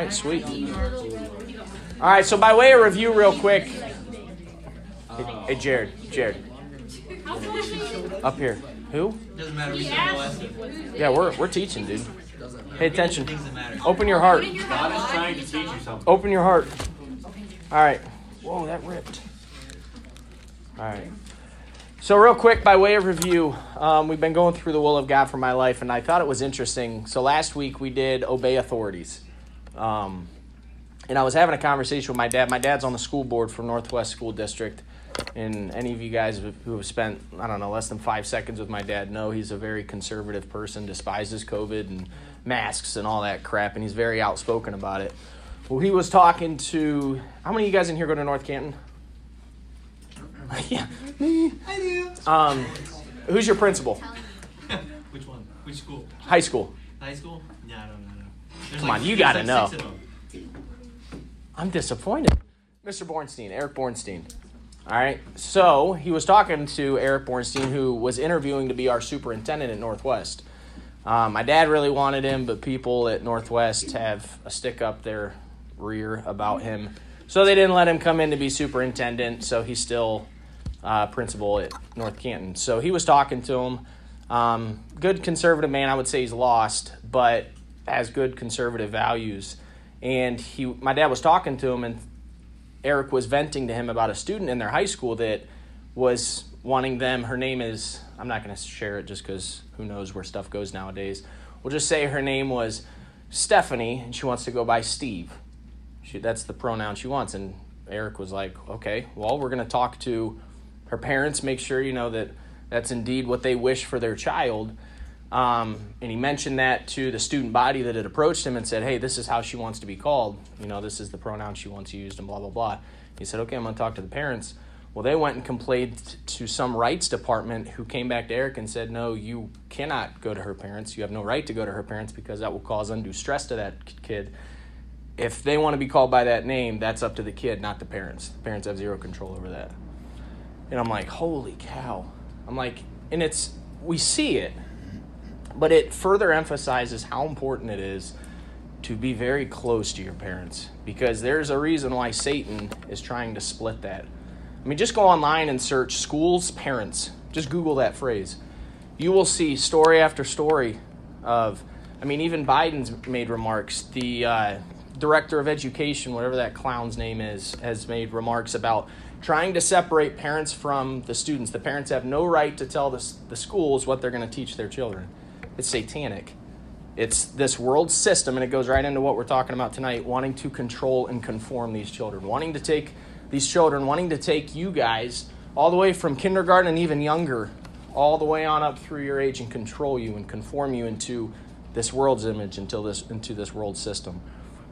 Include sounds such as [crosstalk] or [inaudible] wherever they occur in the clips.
right, sweet. All right, so by way of review, real quick. Hey, Jared, Jared, up here. Who? Doesn't matter. We still have a lesson. Yeah, we're we're teaching, dude. Pay attention. Things that matter. Open your heart. God is trying to teach you something. Open your heart. All right. Whoa, that ripped. All right. So, real quick, by way of review, um, we've been going through the will of God for my life, and I thought it was interesting. So, last week we did obey authorities. Um, and I was having a conversation with my dad. My dad's on the school board for Northwest School District. And any of you guys who have spent, I don't know, less than five seconds with my dad know he's a very conservative person, despises COVID and masks and all that crap, and he's very outspoken about it. Well, he was talking to, how many of you guys in here go to North Canton? yeah. me. I do. Um, who's your principal? [laughs] Which one? Which school? High school. High school? Yeah, I don't know. There's Come on, you gotta like know. six of them. I'm disappointed. Mr. Bornstein, Eric Bornstein. All right. So he was talking to Eric Bornstein, who was interviewing to be our superintendent at Northwest. Um, my dad really wanted him, but people at Northwest have a stick up their rear about him. So they didn't let him come in to be superintendent. So he's still uh, principal at North Canton. So he was talking to him. Um, good conservative man. I would say he's lost, but has good conservative values. And he, my dad was talking to him, and Eric was venting to him about a student in their high school that was wanting them. Her name is, I'm not going to share it just because who knows where stuff goes nowadays. We'll just say her name was Stephanie, and she wants to go by Steve. She, that's the pronoun she wants. And Eric was like, okay, well, we're going to talk to her parents, make sure, you know, that that's indeed what they wish for their child. Um, and he mentioned that to the student body that had approached him and said, Hey, this is how she wants to be called. You know, this is the pronoun she wants used, and blah, blah, blah. He said, Okay, I'm going to talk to the parents. Well, they went and complained to some rights department who came back to Eric and said, No, you cannot go to her parents. You have no right to go to her parents because that will cause undue stress to that kid. If they want to be called by that name, that's up to the kid, not the parents. The parents have zero control over that. And I'm like, Holy cow. I'm like, and it's, we see it but it further emphasizes how important it is to be very close to your parents because there's a reason why Satan is trying to split that. I mean, just go online and search schools parents. Just Google that phrase. You will see story after story of, I mean, even Biden's made remarks. The uh, director of education, whatever that clown's name is, has made remarks about trying to separate parents from the students. The parents have no right to tell the, the schools what they're going to teach their children. It's satanic. It's this world system, and it goes right into what we're talking about tonight wanting to control and conform these children, wanting to take these children, wanting to take you guys all the way from kindergarten and even younger, all the way on up through your age and control you and conform you into this world's image, until this, into this world system.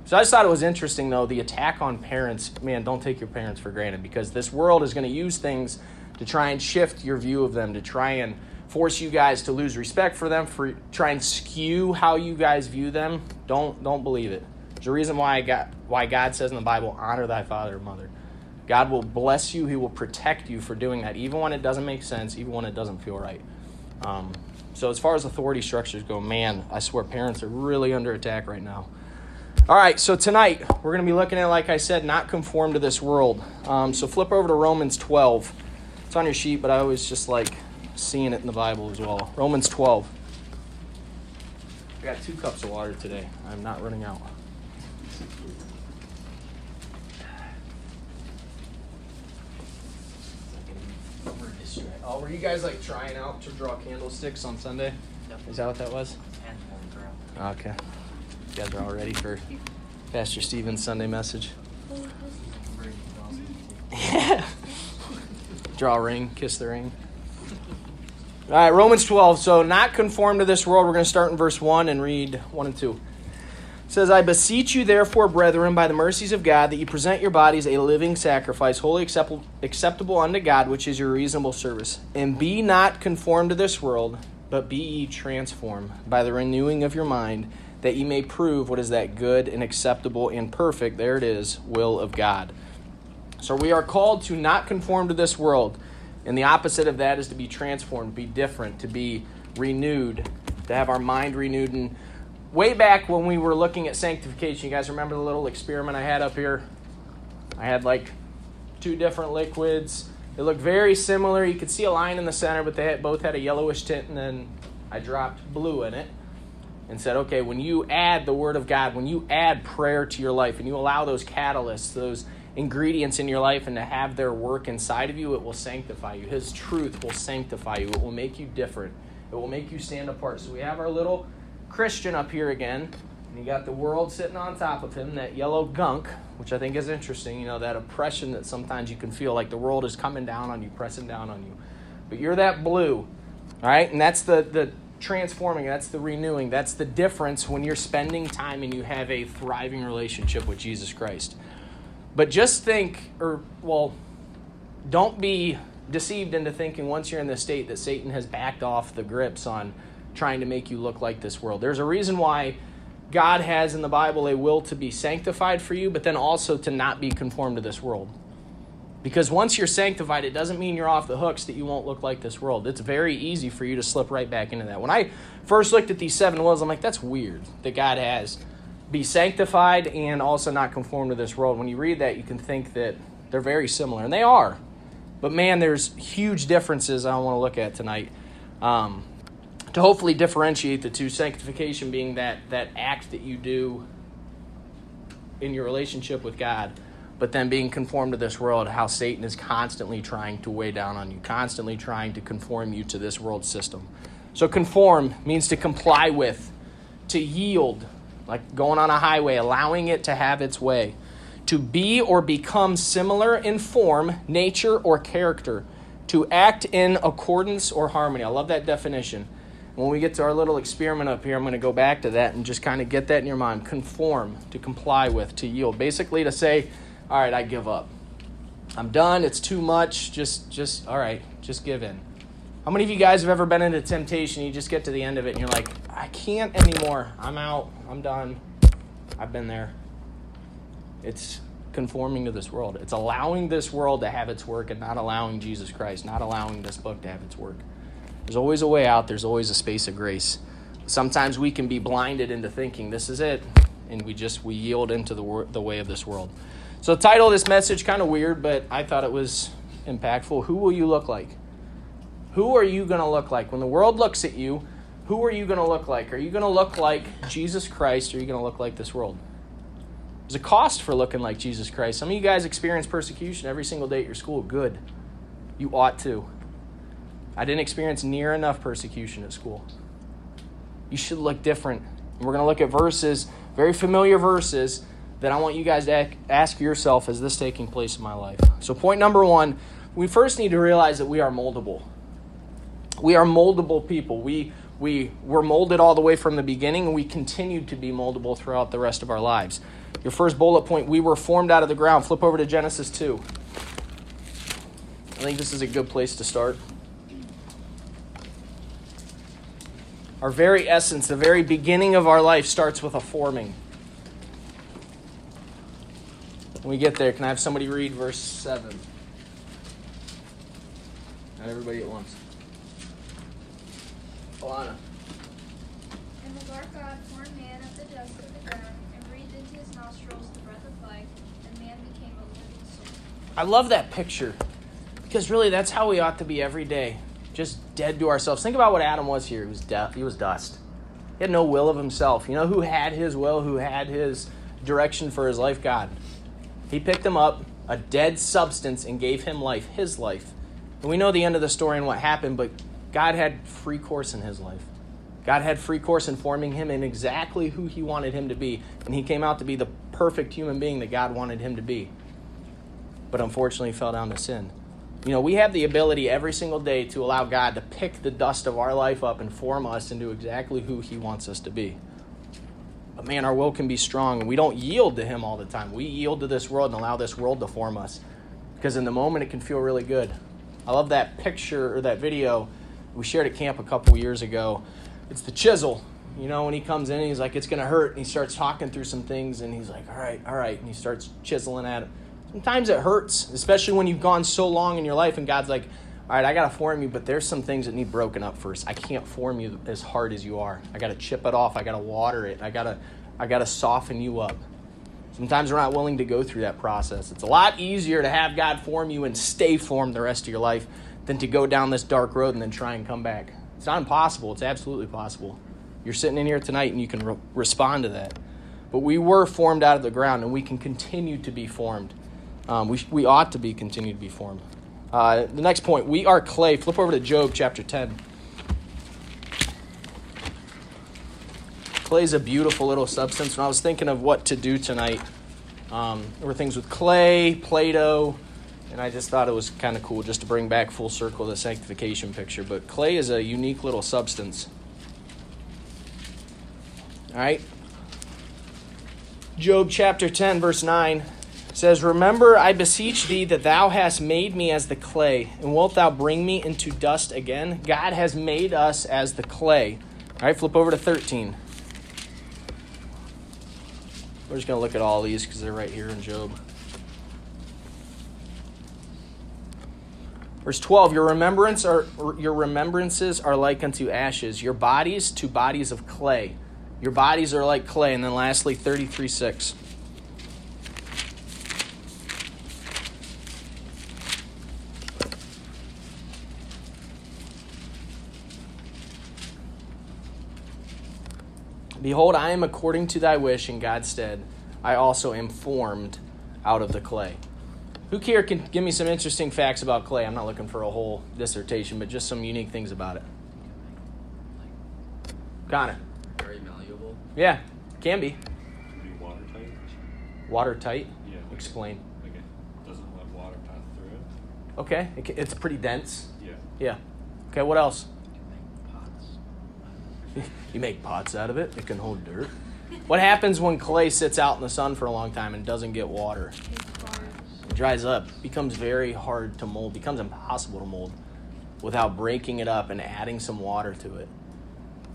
So I just thought it was interesting, though, the attack on parents. Man, don't take your parents for granted because this world is going to use things to try and shift your view of them, to try and force you guys to lose respect for them, for try and skew how you guys view them. Don't don't believe it. There's a reason why I got why God says in the Bible, honor thy father and mother. God will bless you. He will protect you for doing that, even when it doesn't make sense, even when it doesn't feel right. Um, so as far as authority structures go, man, I swear parents are really under attack right now. All right, so tonight we're going to be looking at, like I said, not conform to this world. Um, so flip over to Romans 12. It's on your sheet, but I always just like seeing it in the Bible as well. Romans 12. I got two cups of water today. I'm not running out. Oh, were you guys like trying out to draw candlesticks on Sunday? Is that what that was? Okay. You guys are all ready for Pastor Stephen's Sunday message? [laughs] Yeah. Draw a ring, kiss the ring. All right, Romans 12. So, not conform to this world. We're going to start in verse 1 and read 1 and 2. It says, I beseech you, therefore, brethren, by the mercies of God, that you present your bodies a living sacrifice, wholly acceptable, acceptable unto God, which is your reasonable service. And be not conformed to this world, but be ye transformed by the renewing of your mind, that ye may prove what is that good and acceptable and perfect, there it is, will of God. So we are called to not conform to this world. And the opposite of that is to be transformed, be different, to be renewed, to have our mind renewed. And way back when we were looking at sanctification, you guys remember the little experiment I had up here? I had like two different liquids. They looked very similar. You could see a line in the center, but they both had a yellowish tint, and then I dropped blue in it and said, okay, when you add the Word of God, when you add prayer to your life, and you allow those catalysts, those ingredients in your life, and to have their work inside of you, it will sanctify you. His truth will sanctify you. It will make you different. It will make you stand apart. So we have our little Christian up here again, and you got the world sitting on top of him, that yellow gunk, which I think is interesting. You know, that oppression that sometimes you can feel like the world is coming down on you, pressing down on you. But you're that blue, all right? And that's the, the transforming, that's the renewing, that's the difference when you're spending time and you have a thriving relationship with Jesus Christ. But just think, or, well, don't be deceived into thinking once you're in this state that Satan has backed off the grips on trying to make you look like this world. There's a reason why God has in the Bible a will to be sanctified for you, but then also to not be conformed to this world. Because once you're sanctified, it doesn't mean you're off the hooks that you won't look like this world. It's very easy for you to slip right back into that. When I first looked at these seven wills, I'm like, that's weird that God has be sanctified and also not conform to this world. When you read that, you can think that they're very similar, and they are. But man, there's huge differences I want to look at tonight. Um, to hopefully differentiate the two sanctification being that that act that you do in your relationship with God but then being conformed to this world, how Satan is constantly trying to weigh down on you, constantly trying to conform you to this world system. So, conform means to comply with, to yield, like going on a highway, allowing it to have its way, to be or become similar in form, nature, or character, to act in accordance or harmony. I love that definition. When we get to our little experiment up here, I'm going to go back to that and just kind of get that in your mind. Conform, to comply with, to yield. Basically, to say, all right, I give up. I'm done. It's too much. Just, just, all right, just give in. How many of you guys have ever been into temptation? You just get to the end of it and you're like, I can't anymore. I'm out. I'm done. I've been there. It's conforming to this world. It's allowing this world to have its work and not allowing Jesus Christ, not allowing this book to have its work. There's always a way out, there's always a space of grace. Sometimes we can be blinded into thinking this is it, and we just we yield into the, wor- the way of this world. So, the title of this message kind of weird, but I thought it was impactful. Who will you look like? Who are you going to look like when the world looks at you? Who are you going to look like? Are you going to look like Jesus Christ or are you going to look like this world? There's a cost for looking like Jesus Christ. Some of you guys experience persecution every single day at your school. Good. You ought to. I didn't experience near enough persecution at school. You should look different. And we're going to look at verses, very familiar verses, that I want you guys to ask yourself is this taking place in my life? So, point number one, we first need to realize that we are moldable. We are moldable people. We, we were molded all the way from the beginning, and we continued to be moldable throughout the rest of our lives. Your first bullet point, we were formed out of the ground. Flip over to Genesis 2. I think this is a good place to start. Our very essence, the very beginning of our life starts with a forming. When we get there, can I have somebody read verse 7? Not everybody at once. Alana. And the Lord God formed man of the dust of the ground and breathed into his nostrils the breath of life, and man became a living soul. I love that picture because really that's how we ought to be every day. Just dead to ourselves. Think about what Adam was here. He was death. He was dust. He had no will of himself. You know who had his will, who had his direction for his life? God. He picked him up, a dead substance, and gave him life, his life. And we know the end of the story and what happened, but God had free course in his life. God had free course in forming him in exactly who he wanted him to be. And he came out to be the perfect human being that God wanted him to be. But unfortunately, fell down to sin. You know, we have the ability every single day to allow God to pick the dust of our life up and form us into exactly who he wants us to be. But man, our will can be strong, and we don't yield to Him all the time. We yield to this world and allow this world to form us. Because in the moment, it can feel really good. I love that picture or that video we shared at camp a couple years ago. It's the chisel. You know, when he comes in, he's like, it's going to hurt. And he starts talking through some things, and he's like, all right, all right. And he starts chiseling at it. Sometimes it hurts, especially when you've gone so long in your life, and God's like, all right, I got to form you, but there's some things that need broken up first. I can't form you as hard as you are. I got to chip it off. I got to water it. I got to I got to soften you up. Sometimes we're not willing to go through that process. It's a lot easier to have God form you and stay formed the rest of your life than to go down this dark road and then try and come back. It's not impossible. It's absolutely possible. You're sitting in here tonight and you can re- respond to that. But we were formed out of the ground and we can continue to be formed. Um, we, we ought to be continued to be formed. Uh, the next point, we are clay. Flip over to Job chapter 10. Clay is a beautiful little substance. When I was thinking of what to do tonight, um, there were things with clay, Play Doh, and I just thought it was kind of cool just to bring back full circle the sanctification picture. But clay is a unique little substance. All right? Job chapter 10, verse 9 says, Remember, I beseech thee that thou hast made me as the clay, and wilt thou bring me into dust again? God has made us as the clay. All right, flip over to 13. We're just going to look at all these because they're right here in Job. Verse 12, your remembrance are your remembrances are like unto ashes, your bodies to bodies of clay. Your bodies are like clay. And then lastly, 33 6. Behold, I am according to thy wish in God's stead. I also am formed out of the clay. Who here can give me some interesting facts about clay? I'm not looking for a whole dissertation, but just some unique things about it. Connor. Very malleable. Yeah, can be. Pretty watertight. Watertight. Yeah. Explain. Like it doesn't let water pass through it. Okay, it it's pretty dense. Yeah. Yeah. Okay, what else? [laughs] You make pots out of it. It can hold dirt. What happens when clay sits out in the sun for a long time and doesn't get water? Dries up, becomes very hard to mold, becomes impossible to mold without breaking it up and adding some water to it.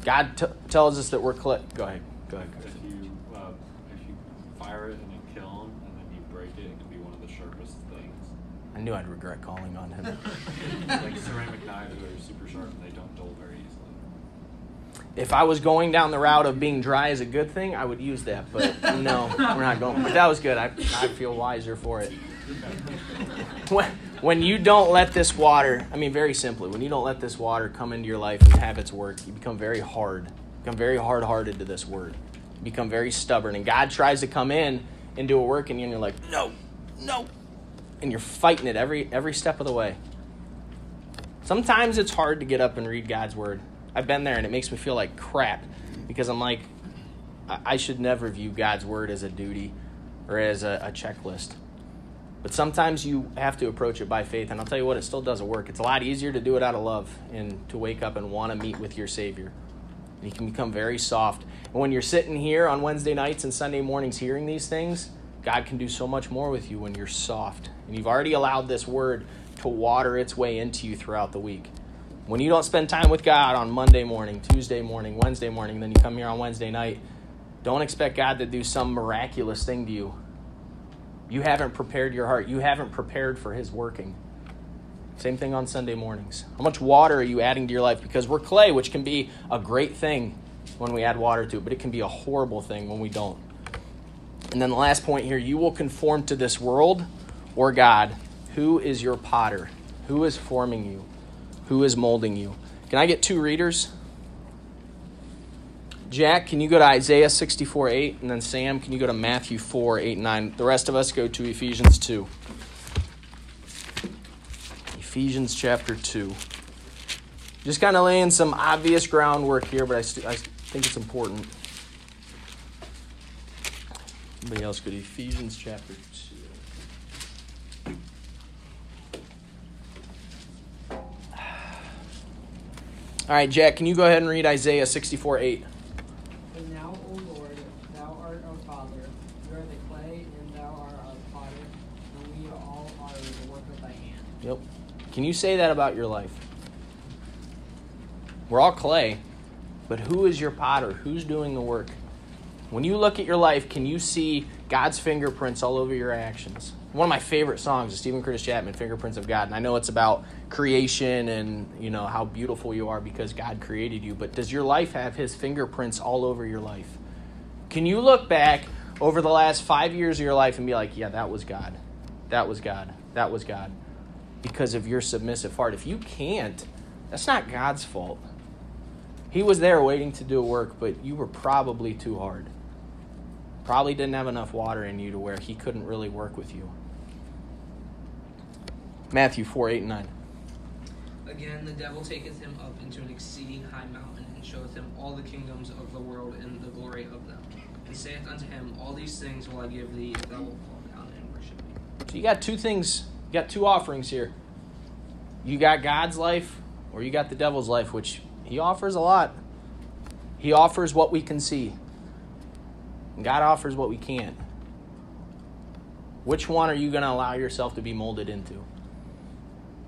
God t- tells us that we're clay. Go ahead. Go ahead. If you uh, if you fire it in a kiln and then you break it, it can be one of the sharpest things. I knew I'd regret calling on him. [laughs] like ceramic knives are super sharp and they don't dull very easily. If I was going down the route of being dry is a good thing, I would use that. But no, we're not going. But that was good. I, I feel wiser for it. [laughs] When, when you don't let this water, I mean, very simply, when you don't let this water come into your life and have its work, you become very hard. Become very hard hearted to this word. You become very stubborn. And God tries to come in and do a work in you, and you're like, no, no. And you're fighting it every every step of the way. Sometimes it's hard to get up and read God's word. I've been there and it makes me feel like crap because I'm like, I should never view God's word as a duty or as a, a checklist. But sometimes you have to approach it by faith. And I'll tell you what, it still doesn't work. It's a lot easier to do it out of love and to wake up and want to meet with your Savior. And you can become very soft. And when you're sitting here on Wednesday nights and Sunday mornings hearing these things, God can do so much more with you when you're soft. And you've already allowed this word to water its way into you throughout the week. When you don't spend time with God on Monday morning, Tuesday morning, Wednesday morning, then you come here on Wednesday night, don't expect God to do some miraculous thing to you. You haven't prepared your heart. You haven't prepared for His working. Same thing on Sunday mornings. How much water are you adding to your life? Because we're clay, which can be a great thing when we add water to it, but it can be a horrible thing when we don't. And then the last point here you will conform to this world or God. Who is your potter? Who is forming you? Who is molding you? Can I get two readers? Jack, can you go to Isaiah 64 8? And then Sam, can you go to Matthew 4 8 and 9? The rest of us go to Ephesians 2. Ephesians chapter 2. Just kind of laying some obvious groundwork here, but I, st- I think it's important. Anybody else go to Ephesians chapter 2? All right, Jack, can you go ahead and read Isaiah 64 8? And now, O Lord, thou art our Father, we are the clay, and thou art our potter, and we all are the work of thy hand. Yep. Can you say that about your life? We're all clay, but who is your potter? Who's doing the work? When you look at your life, can you see God's fingerprints all over your actions. One of my favorite songs is Steven Curtis Chapman, Fingerprints of God. And I know it's about creation and, you know, how beautiful you are because God created you, but does your life have his fingerprints all over your life? Can you look back over the last 5 years of your life and be like, "Yeah, that was God. That was God. That was God." Because of your submissive heart. If you can't, that's not God's fault. He was there waiting to do work, but you were probably too hard. Probably didn't have enough water in you to where he couldn't really work with you. Matthew 4 8 and 9. Again, the devil taketh him up into an exceeding high mountain, and showeth him all the kingdoms of the world and the glory of them. And saith unto him, All these things will I give thee, if thou wilt fall down and worship me. So you got two things, you got two offerings here. You got God's life, or you got the devil's life, which he offers a lot. He offers what we can see. God offers what we can't. Which one are you going to allow yourself to be molded into?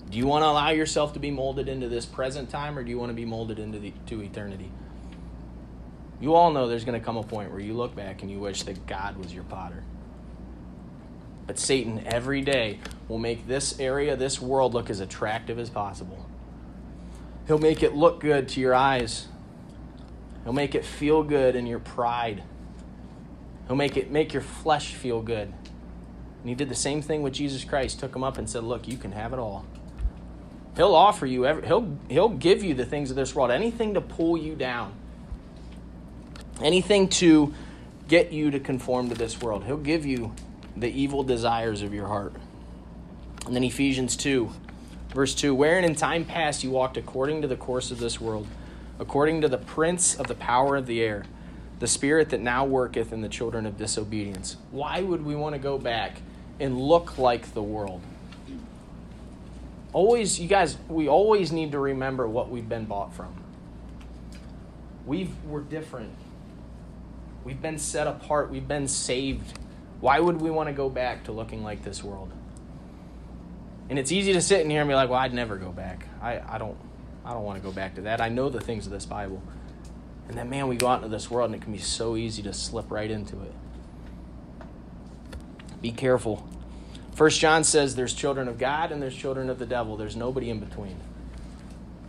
Do you want to allow yourself to be molded into this present time, or do you want to be molded into the, to eternity? You all know there's going to come a point where you look back and you wish that God was your potter. But Satan every day will make this area, this world, look as attractive as possible. He'll make it look good to your eyes. He'll make it feel good in your pride. He'll make it make your flesh feel good. And he did the same thing with Jesus Christ. Took him up and said, "Look, you can have it all." He'll offer you every, he'll he'll give you the things of this world, anything to pull you down. Anything to get you to conform to this world. He'll give you the evil desires of your heart. And then Ephesians 2, verse 2 Wherein in time past you walked according to the course of this world, according to the prince of the power of the air, the spirit that now worketh in the children of disobedience. Why would we want to go back and look like the world? Always, you guys, we always need to remember what we've been bought from. We've, we're different. We've been set apart. We've been saved. Why would we want to go back to looking like this world? And it's easy to sit in here and be like, well, I'd never go back. I, I don't I don't want to go back to that. I know the things of this Bible. And then man, we go out into this world and it can be so easy to slip right into it. Be careful. First John says there's children of God and there's children of the devil. There's nobody in between.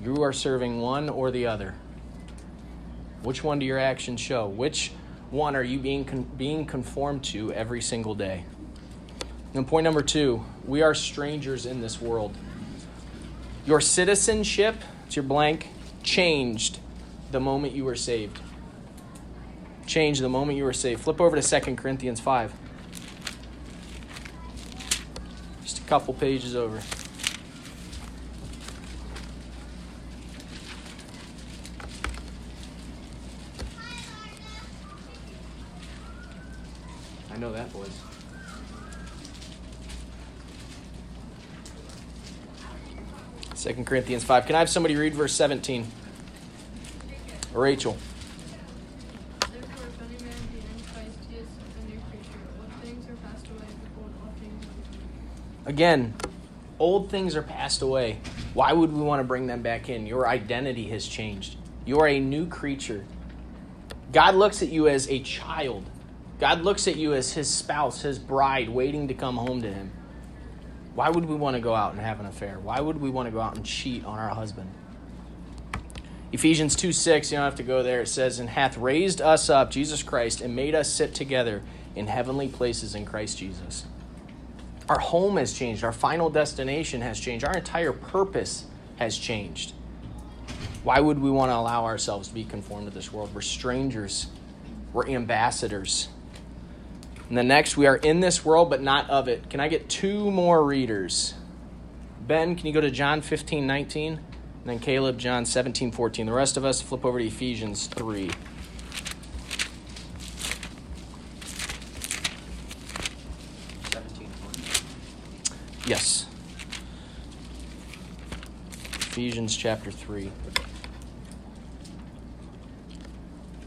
You are serving one or the other. Which one do your actions show? Which one are you being con- being conformed to every single day? And point number two, we are strangers in this world. Your citizenship, it's your blank, changed the moment you were saved. Changed the moment you were saved. Flip over to 2 Corinthians 5. Just a couple pages over. 2 Corinthians 5. Can I have somebody read verse 17? Rachel. Again, old things are passed away. Why would we want to bring them back in? Your identity has changed. You are a new creature. God looks at you as a child. God looks at you as his spouse, his bride, waiting to come home to him. Why would we want to go out and have an affair? Why would we want to go out and cheat on our husband? Ephesians 2 6, you don't have to go there. It says, And hath raised us up, Jesus Christ, and made us sit together in heavenly places in Christ Jesus. Our home has changed. Our final destination has changed. Our entire purpose has changed. Why would we want to allow ourselves to be conformed to this world? We're strangers, we're ambassadors. And the next, we are in this world, but not of it. Can I get two more readers? Ben, can you go to John 15 19? And then Caleb, John 17 14. The rest of us, flip over to Ephesians 3. Yes. Ephesians chapter 3.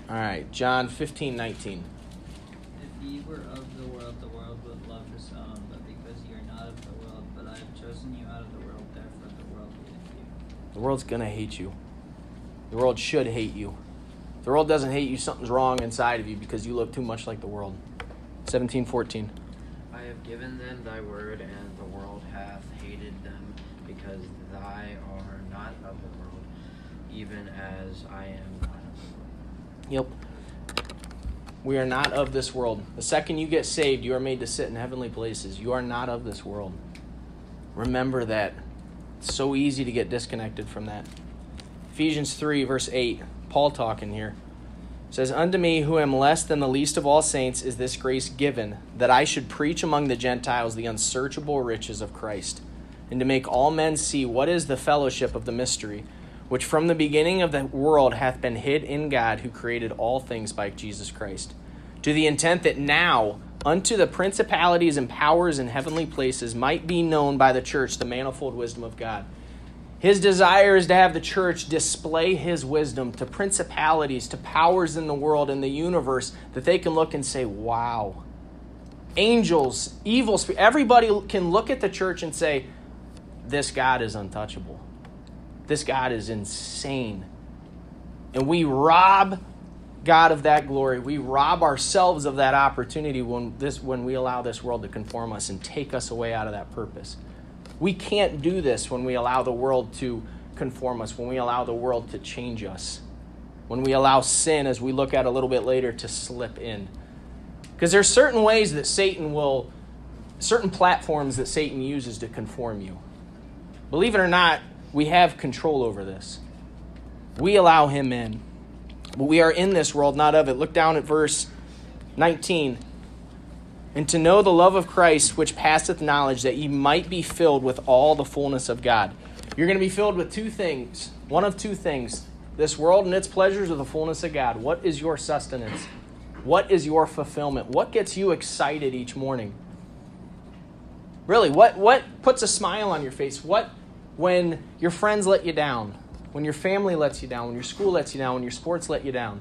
All right, John 15 19. If ye were of the world, the world would love his own, but because ye are not of the world, but I have chosen you out of the world, therefore the world hateth you. The world's going to hate you. The world should hate you. If the world doesn't hate you, something's wrong inside of you because you look too much like the world. 17 14. I have given them thy word, and the world hath hated them, because thy are not of the world, even as I am not of the world. Yep. We are not of this world. The second you get saved, you are made to sit in heavenly places. You are not of this world. Remember that. It's so easy to get disconnected from that. Ephesians 3, verse 8, Paul talking here says, Unto me, who am less than the least of all saints, is this grace given, that I should preach among the Gentiles the unsearchable riches of Christ, and to make all men see what is the fellowship of the mystery, which from the beginning of the world hath been hid in God, who created all things by Jesus Christ, to the intent that now unto the principalities and powers in heavenly places might be known by the church the manifold wisdom of God his desire is to have the church display his wisdom to principalities, to powers in the world and the universe that they can look and say, wow. Angels, evil everybody can look at the church and say, this God is untouchable. This God is insane. And we rob God of that glory. We rob ourselves of that opportunity when, this, when we allow this world to conform us and take us away out of that purpose. We can't do this when we allow the world to conform us, when we allow the world to change us, when we allow sin, as we look at a little bit later, to slip in. Because there's certain ways that Satan will, certain platforms that Satan uses to conform you. Believe it or not, we have control over this. We allow him in. But we are in this world, not of it. Look down at verse 19 and to know the love of Christ which passeth knowledge, that ye might be filled with all the fullness of God. You're going to be filled with two things. One of two things this world and its pleasures, or the fullness of God. What is your sustenance? What is your fulfillment? What gets you excited each morning? Really, what, what puts a smile on your face? What, when your friends let you down, when your family lets you down, when your school lets you down, when your sports let you down?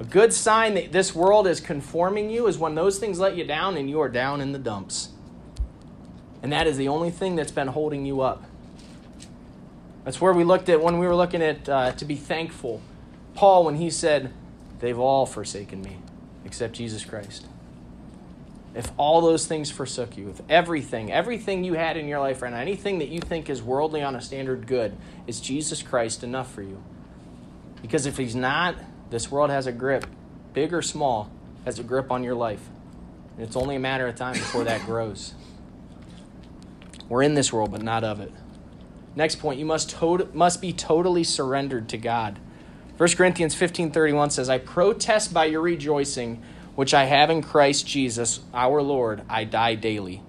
A good sign that this world is conforming you is when those things let you down and you are down in the dumps. And that is the only thing that's been holding you up. That's where we looked at when we were looking at uh, to be thankful. Paul, when he said, They've all forsaken me except Jesus Christ. If all those things forsook you, if everything, everything you had in your life right now, anything that you think is worldly on a standard good, is Jesus Christ enough for you? Because if he's not, this world has a grip, big or small, has a grip on your life. And it's only a matter of time before that grows. We're in this world, but not of it. Next point, you must, to- must be totally surrendered to God. 1 Corinthians 15:31 says, "I protest by your rejoicing, which I have in Christ Jesus, our Lord, I die daily."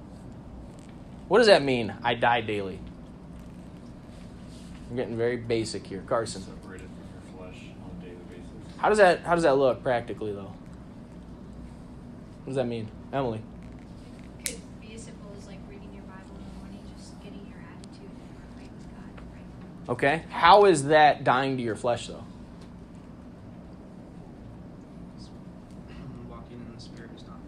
What does that mean? I die daily. I'm getting very basic here, Carson. Separated from your flesh on a daily basis. How does that how does that look practically though? What does that mean? Emily. Could be as simple as like reading your Bible in the morning, just getting your attitude right with God, right? Okay. How is that dying to your flesh though? Walking in the spirit is not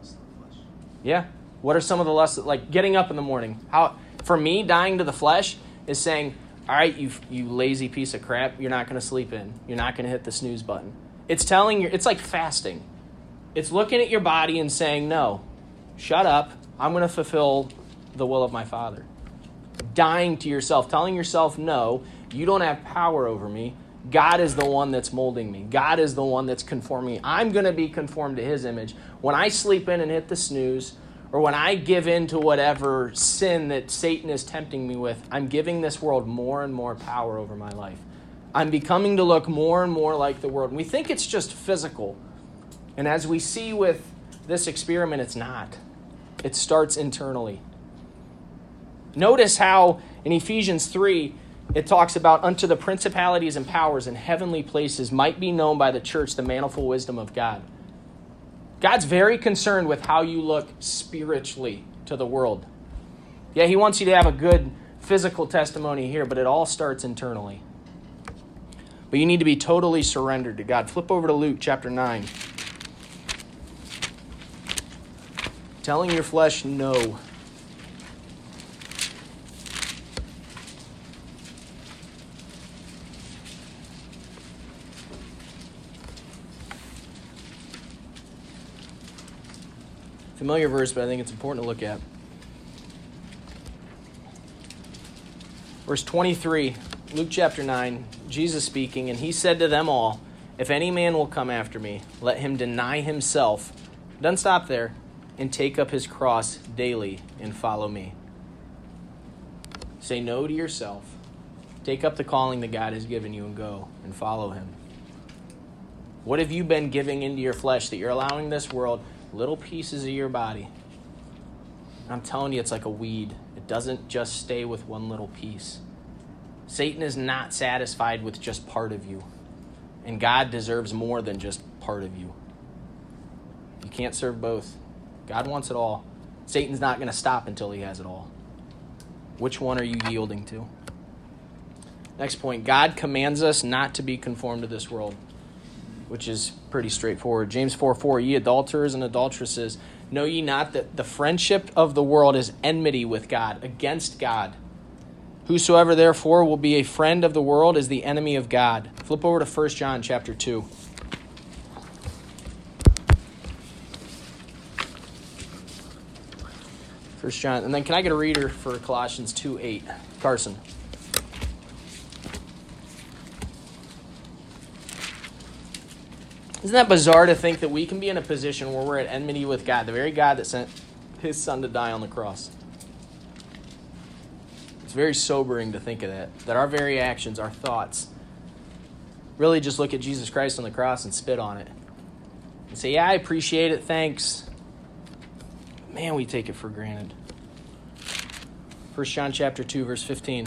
it's the flesh. Yeah. What are some of the lusts like getting up in the morning? How for me dying to the flesh is saying, "All right, you you lazy piece of crap, you're not going to sleep in. You're not going to hit the snooze button." It's telling you it's like fasting. It's looking at your body and saying, "No. Shut up. I'm going to fulfill the will of my Father." Dying to yourself, telling yourself, "No, you don't have power over me. God is the one that's molding me. God is the one that's conforming me. I'm going to be conformed to his image. When I sleep in and hit the snooze, or when I give in to whatever sin that Satan is tempting me with, I'm giving this world more and more power over my life. I'm becoming to look more and more like the world. And we think it's just physical. And as we see with this experiment, it's not. It starts internally. Notice how in Ephesians 3, it talks about unto the principalities and powers in heavenly places might be known by the church the manifold wisdom of God. God's very concerned with how you look spiritually to the world. Yeah, He wants you to have a good physical testimony here, but it all starts internally. But you need to be totally surrendered to God. Flip over to Luke chapter 9. Telling your flesh no. Familiar verse, but I think it's important to look at. Verse 23, Luke chapter 9, Jesus speaking, and he said to them all, If any man will come after me, let him deny himself. Doesn't stop there, and take up his cross daily and follow me. Say no to yourself. Take up the calling that God has given you and go and follow him. What have you been giving into your flesh that you're allowing this world little pieces of your body? I'm telling you, it's like a weed. It doesn't just stay with one little piece. Satan is not satisfied with just part of you, and God deserves more than just part of you. You can't serve both. God wants it all. Satan's not going to stop until he has it all. Which one are you yielding to? Next point God commands us not to be conformed to this world, which is pretty straightforward. James 4 4 Ye adulterers and adulteresses, know ye not that the friendship of the world is enmity with God, against God? Whosoever therefore will be a friend of the world is the enemy of God. Flip over to 1 John chapter 2. First John, and then can I get a reader for Colossians 2 8? Carson. Isn't that bizarre to think that we can be in a position where we're at enmity with God, the very God that sent his son to die on the cross? It's very sobering to think of that, that our very actions, our thoughts, really just look at Jesus Christ on the cross and spit on it. And say, Yeah, I appreciate it, thanks. Man, we take it for granted. 1 John chapter 2, verse 15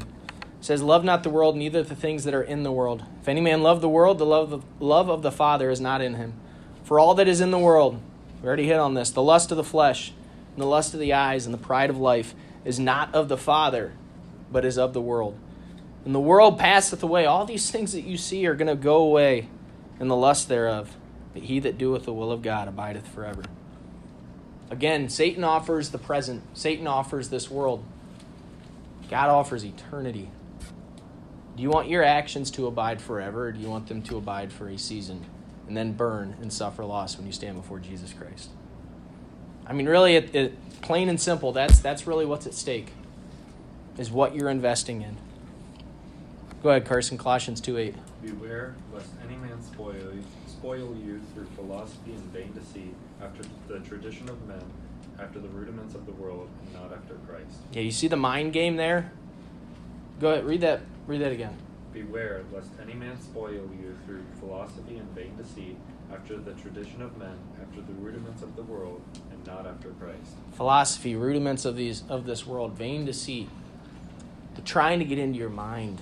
says, Love not the world, neither the things that are in the world. If any man love the world, the love of, love of the Father is not in him. For all that is in the world, we already hit on this, the lust of the flesh, and the lust of the eyes, and the pride of life, is not of the Father, but is of the world. And the world passeth away. All these things that you see are going to go away, and the lust thereof. But he that doeth the will of God abideth forever. Again, Satan offers the present, Satan offers this world. God offers eternity. Do you want your actions to abide forever, or do you want them to abide for a season and then burn and suffer loss when you stand before Jesus Christ? I mean, really, it, it, plain and simple, that's, that's really what's at stake, is what you're investing in. Go ahead, Carson, Colossians 2 8. Beware lest any man spoil you, spoil you through philosophy and vain deceit, after the tradition of men, after the rudiments of the world, and not after Christ. Yeah, you see the mind game there? Go ahead, read that. Read that again. Beware lest any man spoil you through philosophy and vain deceit, after the tradition of men, after the rudiments of the world, and not after Christ. Philosophy, rudiments of these of this world, vain deceit. They're trying to get into your mind.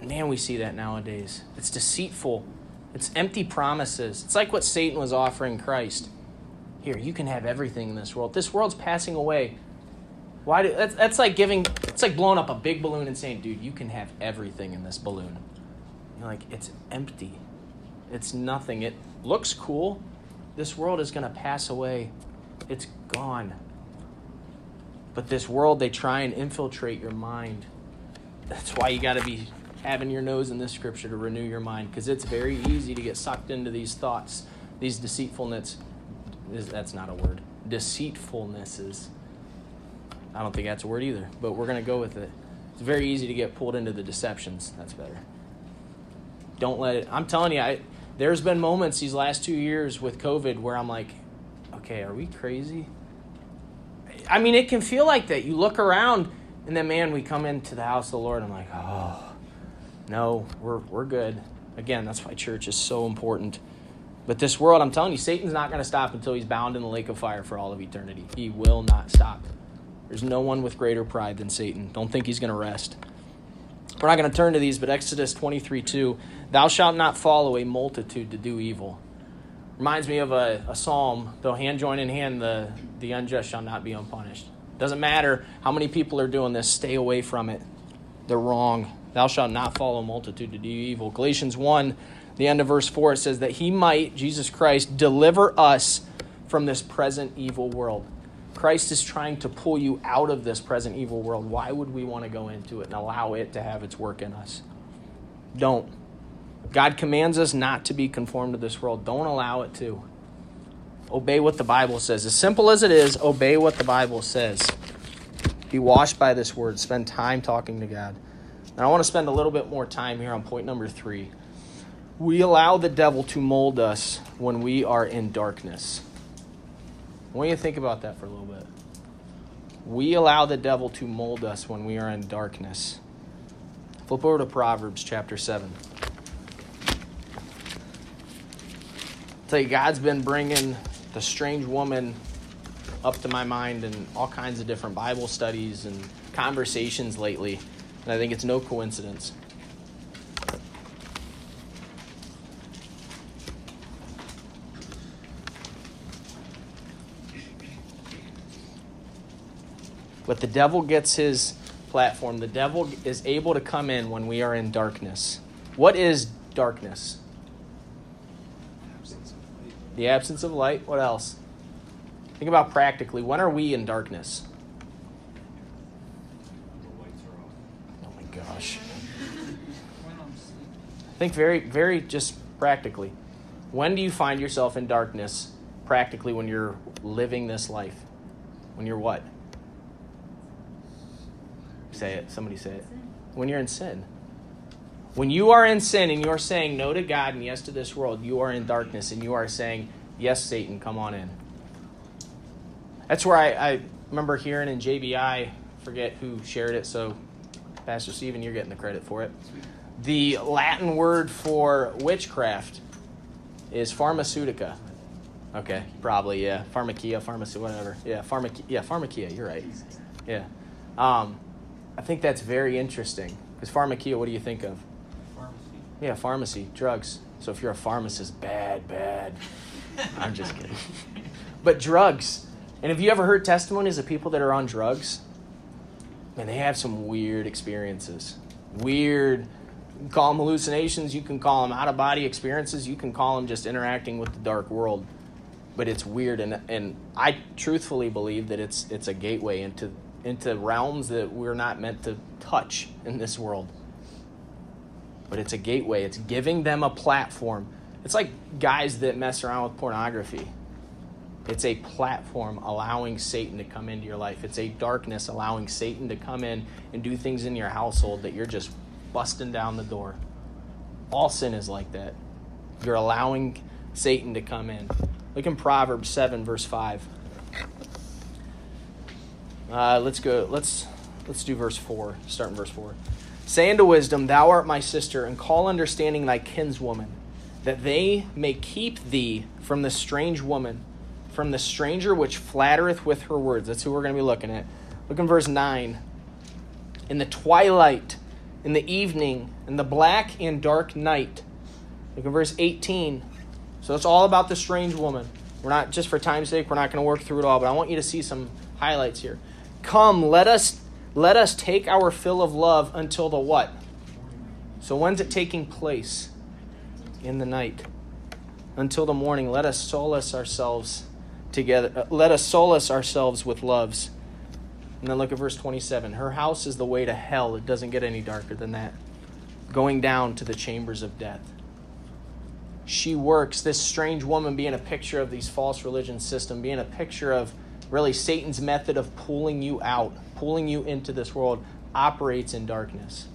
And man, we see that nowadays. It's deceitful. It's empty promises. It's like what Satan was offering Christ. Here, you can have everything in this world. This world's passing away. Why do that's, that's like giving it's like blowing up a big balloon and saying, dude, you can have everything in this balloon. You're like, it's empty. It's nothing. It looks cool. This world is gonna pass away. It's gone. But this world, they try and infiltrate your mind. That's why you gotta be having your nose in this scripture to renew your mind, because it's very easy to get sucked into these thoughts, these deceitfulness. That's not a word. Deceitfulnesses. I don't think that's a word either, but we're going to go with it. It's very easy to get pulled into the deceptions. That's better. Don't let it. I'm telling you, I, there's been moments these last two years with COVID where I'm like, okay, are we crazy? I mean, it can feel like that. You look around, and then, man, we come into the house of the Lord, I'm like, oh, no, we're, we're good. Again, that's why church is so important. But this world, I'm telling you, Satan's not going to stop until he's bound in the lake of fire for all of eternity. He will not stop. There's no one with greater pride than Satan. Don't think he's going to rest. We're not going to turn to these, but Exodus 23 2 Thou shalt not follow a multitude to do evil. Reminds me of a, a psalm, though hand join in hand, the, the unjust shall not be unpunished. Doesn't matter how many people are doing this, stay away from it. They're wrong. Thou shalt not follow a multitude to do evil. Galatians 1, the end of verse 4, it says that he might, Jesus Christ, deliver us from this present evil world. Christ is trying to pull you out of this present evil world. Why would we want to go into it and allow it to have its work in us? Don't. God commands us not to be conformed to this world. Don't allow it to. Obey what the Bible says. As simple as it is, obey what the Bible says. Be washed by this word. Spend time talking to God. And I want to spend a little bit more time here on point number three. We allow the devil to mold us when we are in darkness. I want you to think about that for a little bit. We allow the devil to mold us when we are in darkness. Flip over to Proverbs chapter 7. tell you, God's been bringing the strange woman up to my mind in all kinds of different Bible studies and conversations lately. And I think it's no coincidence. But the devil gets his platform. The devil is able to come in when we are in darkness. What is darkness? The absence of light. What else? Think about practically. When are we in darkness? Oh my gosh. Think very, very just practically. When do you find yourself in darkness practically when you're living this life? When you're what? Say it. Somebody say it. When you're in sin. When you are in sin and you're saying no to God and yes to this world, you are in darkness and you are saying, Yes, Satan, come on in. That's where I, I remember hearing in JBI, forget who shared it, so Pastor Stephen, you're getting the credit for it. The Latin word for witchcraft is pharmaceutica. Okay, probably, yeah. Pharmakia, pharmacy, whatever. Yeah, pharmakia, yeah, pharmakia, you're right. Yeah. Um, I think that's very interesting. Because pharmakia, what do you think of? Pharmacy. Yeah, pharmacy, drugs. So if you're a pharmacist, bad, bad. I'm just kidding. [laughs] But drugs. And have you ever heard testimonies of people that are on drugs? And they have some weird experiences. Weird, you can call them hallucinations, you can call them out of body experiences, you can call them just interacting with the dark world. But it's weird, and, and I truthfully believe that it's, it's a gateway into, into realms that we're not meant to touch in this world but it's a gateway. It's giving them a platform. It's like guys that mess around with pornography. It's a platform allowing Satan to come into your life. It's a darkness allowing Satan to come in and do things in your household that you're just busting down the door. All sin is like that. You're allowing Satan to come in. Look in Proverbs 7 verse 5. Uh, let's go let's let's do verse 4. Start in verse 4. Say unto wisdom, Thou art my sister, and call understanding thy kinswoman, that they may keep thee from the strange woman, from the stranger which flattereth with her words. That's who we're going to be looking at. Look in verse 9. In the twilight, in the evening, in the black and dark night. Look in verse 18. So it's all about the strange woman. We're not, just for time's sake, we're not going to work through it all, but I want you to see some highlights here. Come, let us let us take our fill of love until the what? So when's it taking place? In the night. Until the morning. Let us solace ourselves together. Uh, let us solace ourselves with loves. And then look at verse 27. Her house is the way to hell. It doesn't get any darker than that. Going down to the chambers of death. She works, this strange woman being a picture of these false religion system, being a picture of really Satan's method of pulling you out, pulling you into this world, operates in darkness.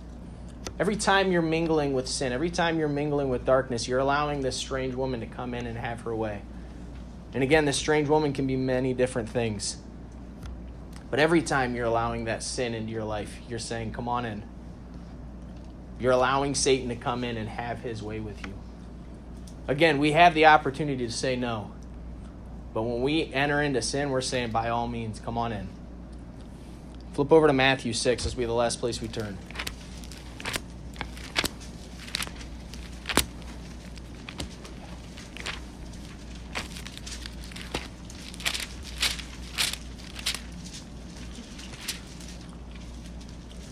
Every time you're mingling with sin, every time you're mingling with darkness, you're allowing this strange woman to come in and have her way. And again, this strange woman can be many different things. But every time you're allowing that sin into your life, you're saying, Come on in. You're allowing Satan to come in and have his way with you. Again, we have the opportunity to say no. But when we enter into sin, we're saying, by all means, come on in. Flip over to Matthew 6. This will be the last place we turn.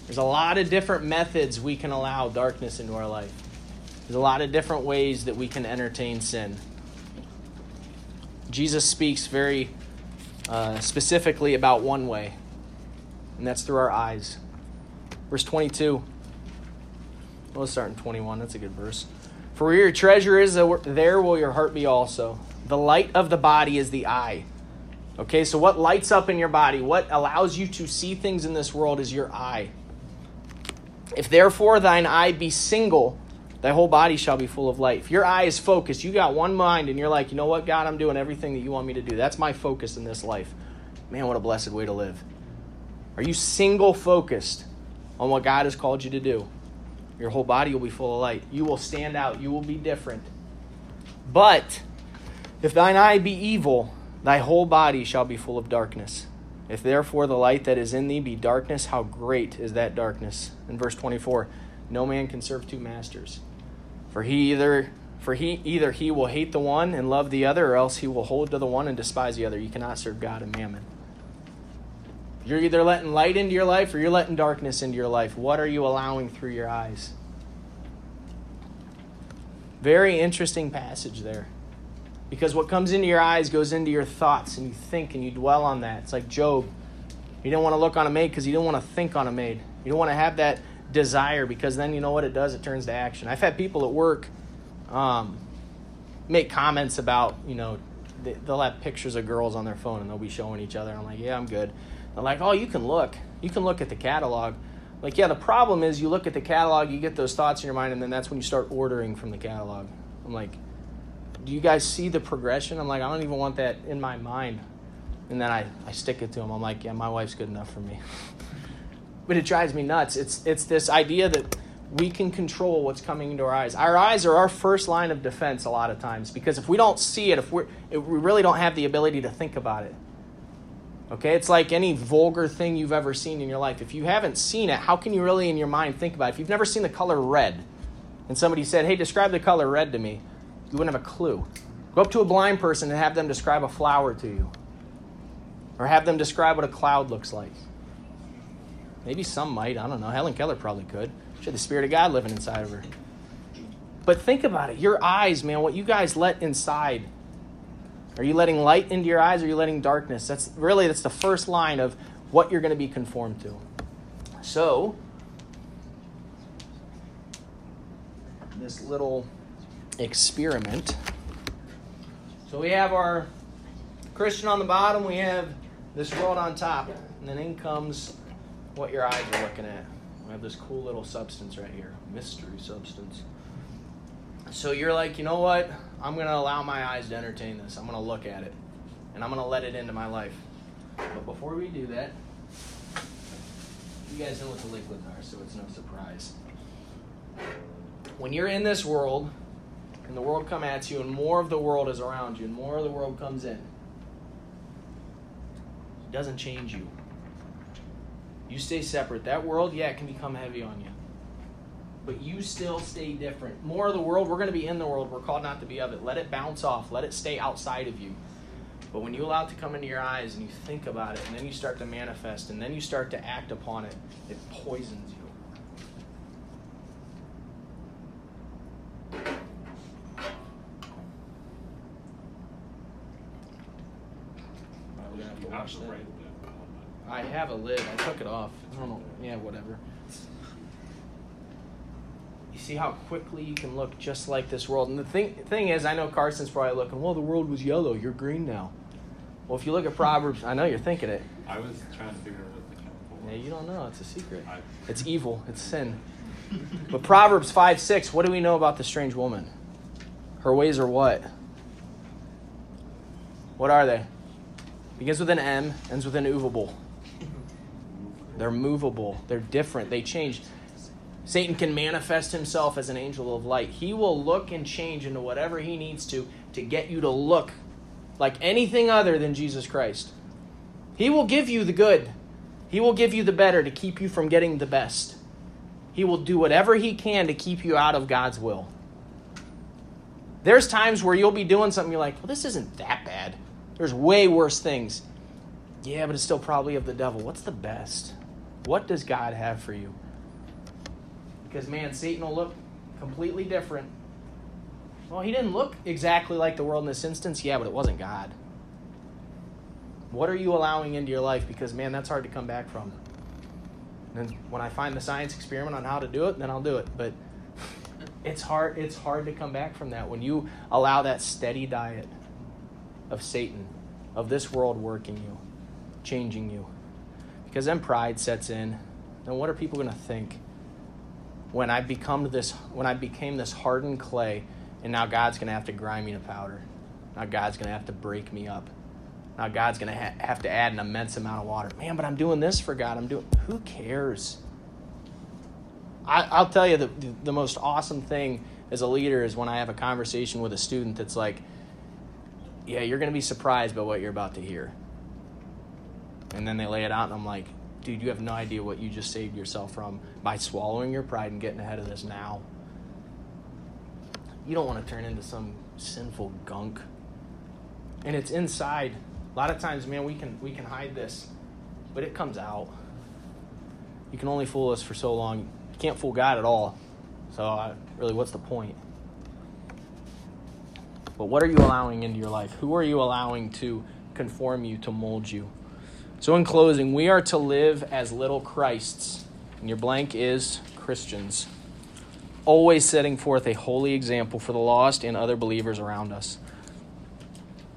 There's a lot of different methods we can allow darkness into our life. There's a lot of different ways that we can entertain sin. Jesus speaks very uh, specifically about one way, and that's through our eyes. Verse 22. Well, let's start in 21. That's a good verse. For where your treasure is, there will your heart be also. The light of the body is the eye. Okay, so what lights up in your body, what allows you to see things in this world is your eye. If therefore thine eye be single, thy whole body shall be full of light. If your eye is focused, you got one mind and you're like, you know what, God, I'm doing everything that you want me to do. That's my focus in this life. Man, what a blessed way to live. Are you single focused on what God has called you to do? Your whole body will be full of light. You will stand out. You will be different. But if thine eye be evil, thy whole body shall be full of darkness. If therefore the light that is in thee be darkness, how great is that darkness? In verse 24, no man can serve two masters. For he either for he either he will hate the one and love the other, or else he will hold to the one and despise the other. You cannot serve God and mammon. You're either letting light into your life or you're letting darkness into your life. What are you allowing through your eyes? Very interesting passage there. Because what comes into your eyes goes into your thoughts, and you think and you dwell on that. It's like Job. He didn't want to look on a maid because he didn't want to think on a maid. You don't want to have that desire because then you know what it does? It turns to action. I've had people at work um, make comments about, you know, they, they'll have pictures of girls on their phone and they'll be showing each other. I'm like, yeah, I'm good. They're like, oh, you can look. You can look at the catalog. Like, yeah, the problem is you look at the catalog, you get those thoughts in your mind, and then that's when you start ordering from the catalog. I'm like, do you guys see the progression? I'm like, I don't even want that in my mind. And then I, I stick it to them. I'm like, yeah, my wife's good enough for me. [laughs] but it drives me nuts. It's, it's this idea that we can control what's coming into our eyes. Our eyes are our first line of defense a lot of times because if we don't see it, if, if we really don't have the ability to think about it, Okay, it's like any vulgar thing you've ever seen in your life. If you haven't seen it, how can you really in your mind think about it? If you've never seen the color red and somebody said, hey, describe the color red to me, you wouldn't have a clue. Go up to a blind person and have them describe a flower to you, or have them describe what a cloud looks like. Maybe some might, I don't know. Helen Keller probably could. She had the Spirit of God living inside of her. But think about it. Your eyes, man, what you guys let inside are you letting light into your eyes or are you letting darkness? That's really that's the first line of what you're going to be conformed to. So, this little experiment. So we have our Christian on the bottom, we have this world on top, and then in comes what your eyes are looking at. We have this cool little substance right here, mystery substance. So you're like, you know what? I'm going to allow my eyes to entertain this. I'm going to look at it. And I'm going to let it into my life. But before we do that, you guys know what the liquids are, so it's no surprise. When you're in this world, and the world come at you, and more of the world is around you, and more of the world comes in, it doesn't change you. You stay separate. That world, yeah, it can become heavy on you but you still stay different. More of the world, we're going to be in the world. We're called not to be of it. Let it bounce off. Let it stay outside of you. But when you allow it to come into your eyes and you think about it, and then you start to manifest, and then you start to act upon it, it poisons you. I have a lid. I took it off. I don't know. Yeah, whatever. You see how quickly you can look just like this world. And the thing, thing is, I know Carson's probably looking, well, the world was yellow. You're green now. Well, if you look at Proverbs, I know you're thinking it. I was trying to figure out what the chemical was. Yeah, you don't know. It's a secret. I- It's evil. It's sin. But Proverbs 5 6, what do we know about the strange woman? Her ways are what? What are they? Begins with an M, ends with an movable. They're movable. They're different. They change. Satan can manifest himself as an angel of light. He will look and change into whatever he needs to to get you to look like anything other than Jesus Christ. He will give you the good, he will give you the better to keep you from getting the best. He will do whatever he can to keep you out of God's will. There's times where you'll be doing something you're like, well, this isn't that bad. There's way worse things. Yeah, but it's still probably of the devil. What's the best? What does God have for you? Because, man, Satan will look completely different. Well, he didn't look exactly like the world in this instance. Yeah, but it wasn't God. What are you allowing into your life? Because, man, that's hard to come back from. And when I find the science experiment on how to do it, then I'll do it. But [laughs] it's hard. It's hard to come back from that when you allow that steady diet. of Satan, of this world working you, changing you. Because then pride sets in. Then what are people going to think? When I become this when I became this hardened clay and now God's going to have to grind me to powder. Now God's going to have to break me up. Now God's going to ha- have to add an immense amount of water. Man, but I'm doing this for God. I'm doing who cares? I, will tell you the, the most awesome thing as a leader is when I have a conversation with a student that's like, yeah, you're going to be surprised by what you're about to hear. And then they lay it out, and I'm like, dude, you have no idea what you just saved yourself from by swallowing your pride and getting ahead of this now. You don't want to turn into some sinful gunk. And it's inside. A lot of times, man, we can we can hide this, but it comes out. You can only fool us for so long. You can't fool God at all. So, uh, really, what's the point? But what are you allowing into your life? Who are you allowing to conform you, to mold you? So, in closing, we are to live as little Christs. And your blank is Christians. Always setting forth a holy example for the lost and other believers around us.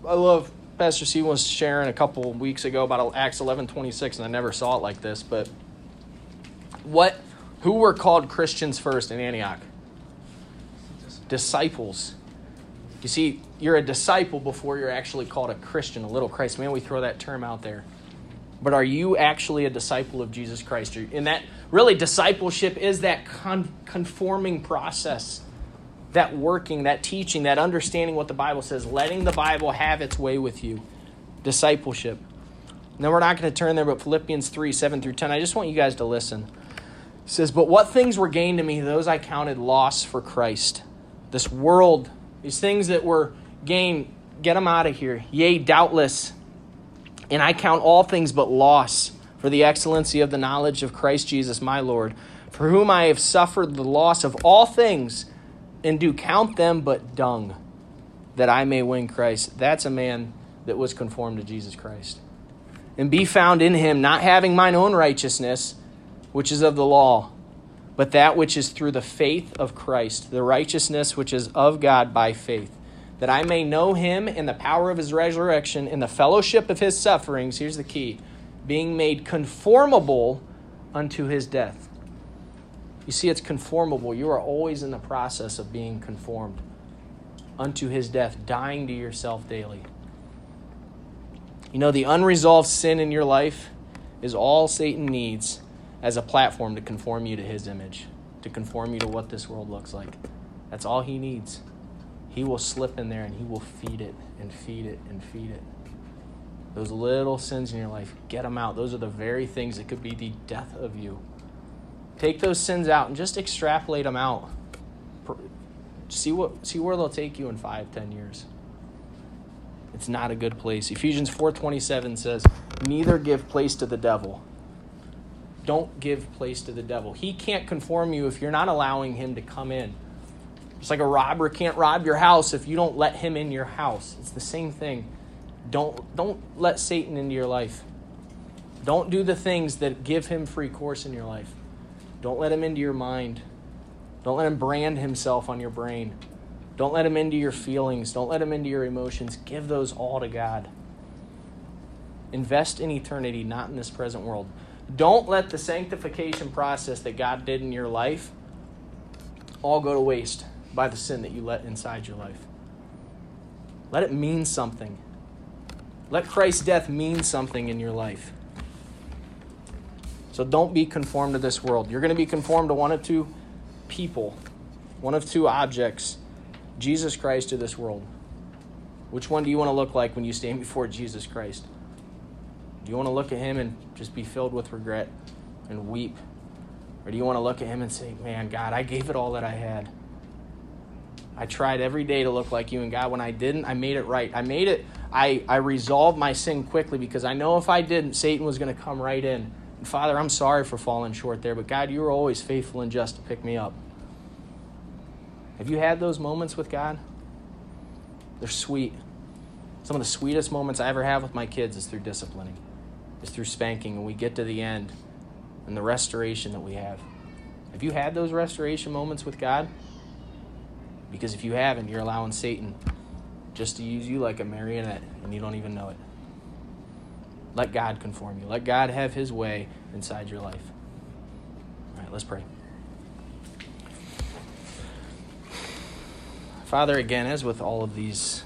I love Pastor C was sharing a couple weeks ago about Acts 11 26, and I never saw it like this, but what who were called Christians first in Antioch? Disciples. You see, you're a disciple before you're actually called a Christian, a little Christ. Man, we throw that term out there. But are you actually a disciple of Jesus Christ? And that really discipleship is that con- conforming process, that working, that teaching, that understanding what the Bible says, letting the Bible have its way with you. Discipleship. Now we're not going to turn there, but Philippians 3 7 through 10. I just want you guys to listen. It says, But what things were gained to me, those I counted loss for Christ. This world, these things that were gained, get them out of here. Yea, doubtless. And I count all things but loss for the excellency of the knowledge of Christ Jesus my Lord, for whom I have suffered the loss of all things, and do count them but dung, that I may win Christ. That's a man that was conformed to Jesus Christ. And be found in him, not having mine own righteousness which is of the law, but that which is through the faith of Christ, the righteousness which is of God by faith, that I may know him in the power of his resurrection, in the fellowship of his sufferings. Here's the key being made conformable unto his death. You see, it's conformable. You are always in the process of being conformed unto his death, dying to yourself daily. You know, the unresolved sin in your life is all Satan needs as a platform to conform you to his image, to conform you to what this world looks like. That's all he needs. He will slip in there and he will feed it and feed it and feed it. Those little sins in your life, get them out. Those are the very things that could be the death of you. Take those sins out and just extrapolate them out. See what see where they'll take you in five, ten years. It's not a good place. Ephesians 4:27 says, "Neither give place to the devil." don't give place to the devil. He can't conform you if you're not allowing him to come in. Just like a robber can't rob your house if you don't let him in your house. It's the same thing. Don't don't let Satan into your life. Don't do the things that give him free course in your life. Don't let him into your mind. Don't let him brand himself on your brain. Don't let him into your feelings. Don't let him into your emotions. Give those all to God. Invest in eternity, not in this present world. Don't let the sanctification process that God did in your life all go to waste by the sin that you let inside your life. Let it mean something. Let Christ's death mean something in your life. So don't be conformed to this world. You're going to be conformed to one of two people, one of two objects Jesus Christ or this world. Which one do you want to look like when you stand [laughs] before Jesus Christ? Do you want to look at him and just be filled with regret and weep? Or do you want to look at him and say, Man, God, I gave it all that I had. I tried every day to look like you, and God, when I didn't, I made it right. I made it, I, I resolved my sin quickly because I know if I didn't, Satan was going to come right in. And Father, I'm sorry for falling short there, but God, you were always faithful and just to pick me up. Have you had those moments with God? They're sweet. Some of the sweetest moments I ever have with my kids is through disciplining is through spanking, and we get to the end and the restoration that we have. Have you had those restoration moments with God? Because if you haven't, you're allowing Satan just to use you like a marionette, and you don't even know it. Let God conform you. Let God have His way inside your life. All right, let's pray. Father, again, as with all of these,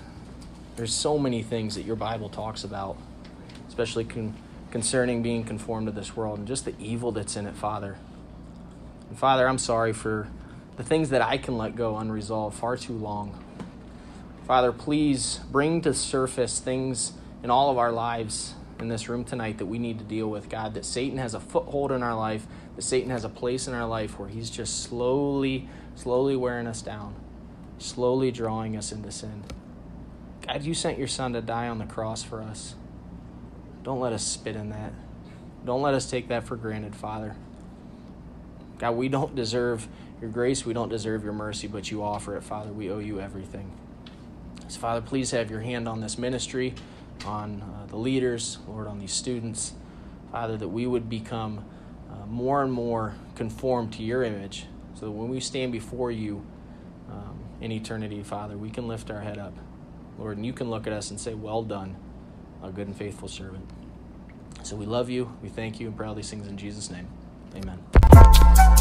there's so many things that your Bible talks about, especially con- concerning being conformed to this world and just the evil that's in it, Father. And Father, I'm sorry for the things that I can let go unresolved far too long. Father, please bring to surface things in all of our lives in this room tonight that we need to deal with, God, that Satan has a foothold in our life, that Satan has a place in our life where he's just slowly, slowly wearing us down, slowly drawing us into sin. God, you sent your son to die on the cross for us. Don't let us spit in that. Don't let us take that for granted, Father. God, we don't deserve your grace. We don't deserve your mercy, but you offer it, Father. We owe you everything. So, Father, please have your hand on this ministry, on uh, the leaders, Lord, on these students. Father, that we would become uh, more and more conformed to your image so that when we stand before you um, in eternity, Father, we can lift our head up, Lord, and you can look at us and say, Well done, a good and faithful servant. So we love you, we thank you, and pray all these things in Jesus' name. Amen.